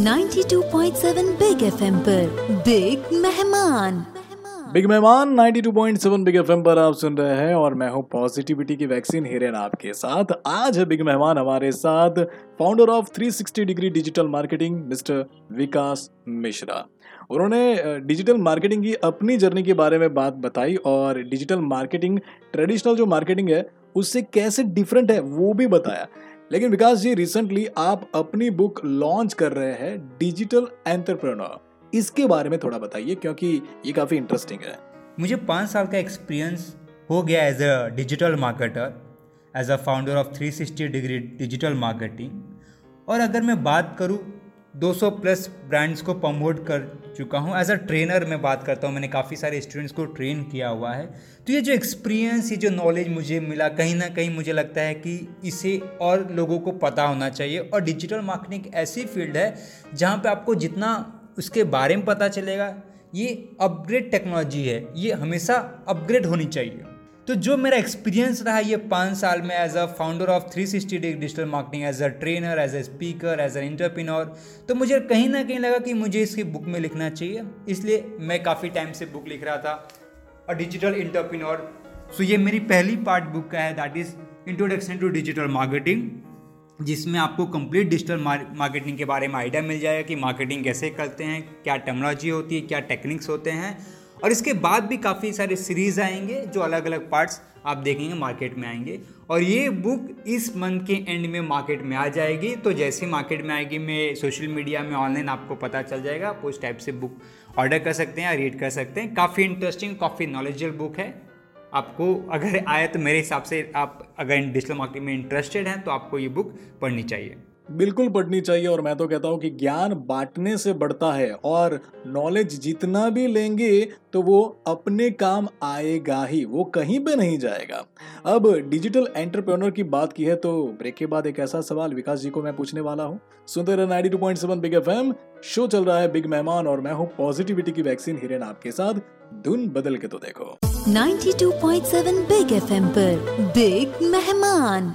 92.7 big FM पर। Big मेहमान। Big मेहमान 92.7 बिग एफएम पर आप सुन रहे हैं और मैं हूँ पॉजिटिविटी की वैक्सीन हिरेन आपके साथ। आज है बिग मेहमान हमारे साथ founder of 360 degree digital marketing mister Vikas Mishra. उन्होंने डिजिटल मार्केटिंग की अपनी जर्नी के बारे में बात बताई और डिजिटल मार्केटिंग ट्रेडिशनल जो मार्केटिंग है, उससे कैसे डिफरेंट है वो भी बताया। लेकिन विकास जी रिसेंटली आप अपनी बुक लॉन्च कर रहे हैं डिजिटल एंटरप्रेन्योर इसके बारे में थोड़ा बताइए, क्योंकि ये काफ़ी इंटरेस्टिंग है। मुझे पाँच साल का एक्सपीरियंस हो गया as a digital marketer as a founder of 360 degree digital marketing और अगर मैं बात करूँ 200 प्लस ब्रांड्स को प्रमोट कर चुका हूँ. एज अ ट्रेनर मैं बात करता हूँ. मैंने काफ़ी सारे स्टूडेंट्स को ट्रेन किया हुआ है. तो ये जो एक्सपीरियंस ये जो नॉलेज मुझे मिला, कहीं ना कहीं मुझे लगता है कि इसे और लोगों को पता होना चाहिए. और डिजिटल मार्केटिंग ऐसी फ़ील्ड है जहाँ पे आपको जितना उसके बारे में पता चलेगा, ये अपग्रेड टेक्नोलॉजी है. ये हमेशा अपग्रेड होनी चाहिए. तो जो मेरा एक्सपीरियंस रहा ये पाँच साल में as a founder of 360 digital marketing as a trainer as a speaker as a entrepreneur तो मुझे कहीं ना कहीं लगा कि मुझे इसकी बुक में लिखना चाहिए। इसलिए मैं काफ़ी टाइम से बुक लिख रहा था अ डिजिटल इंटरप्रीनोर सो ये मेरी पहली पार्ट बुक का है that is introduction to digital marketing जिसमें आपको कंप्लीट डिजिटल मार्केटिंग के बारे में आइडिया मिल जाएगा कि मार्केटिंग कैसे करते हैं, क्या टेक्नोलॉजी होती है, क्या टेक्निक्स होते हैं। और इसके बाद भी काफ़ी सारे सीरीज़ आएँगे, जो अलग अलग पार्ट्स आप देखेंगे मार्केट में आएँगे। और ये बुक इस मंथ के एंड में मार्केट में आ जाएगी। तो जैसे मार्केट में आएगी, मैं सोशल मीडिया में ऑनलाइन आपको पता चल जाएगा। आप उस टाइप से बुक ऑर्डर कर सकते हैं या रीड कर सकते हैं। काफ़ी इंटरेस्टिंग काफ़ी नॉलेजेबल बुक है। आपको अगर आए तो मेरे हिसाब से आप अगर डिजिटल मार्केटिंग में इंटरेस्टेड हैं तो आपको ये बुक पढ़नी चाहिए। बिल्कुल पढ़नी चाहिए और मैं तो कहता हूँ कि ज्ञान बांटने से बढ़ता है और नॉलेज जितना भी लेंगे तो वो अपने काम आएगा ही, वो कहीं पे नहीं जाएगा। अब डिजिटल एंटरप्रेन्योर की बात की है तो ब्रेक के बाद एक ऐसा सवाल, विकास जी को मैं पूछने वाला हूँ। सुनते रहे ninety two point seven big FM show चल रहा है बिग मेहमान और मैं हूँ पॉजिटिविटी की वैक्सीन हिरेन आपके साथ। धुन बदल के तो देखो। 92.7 बिग एफएम पर बिग मेहमान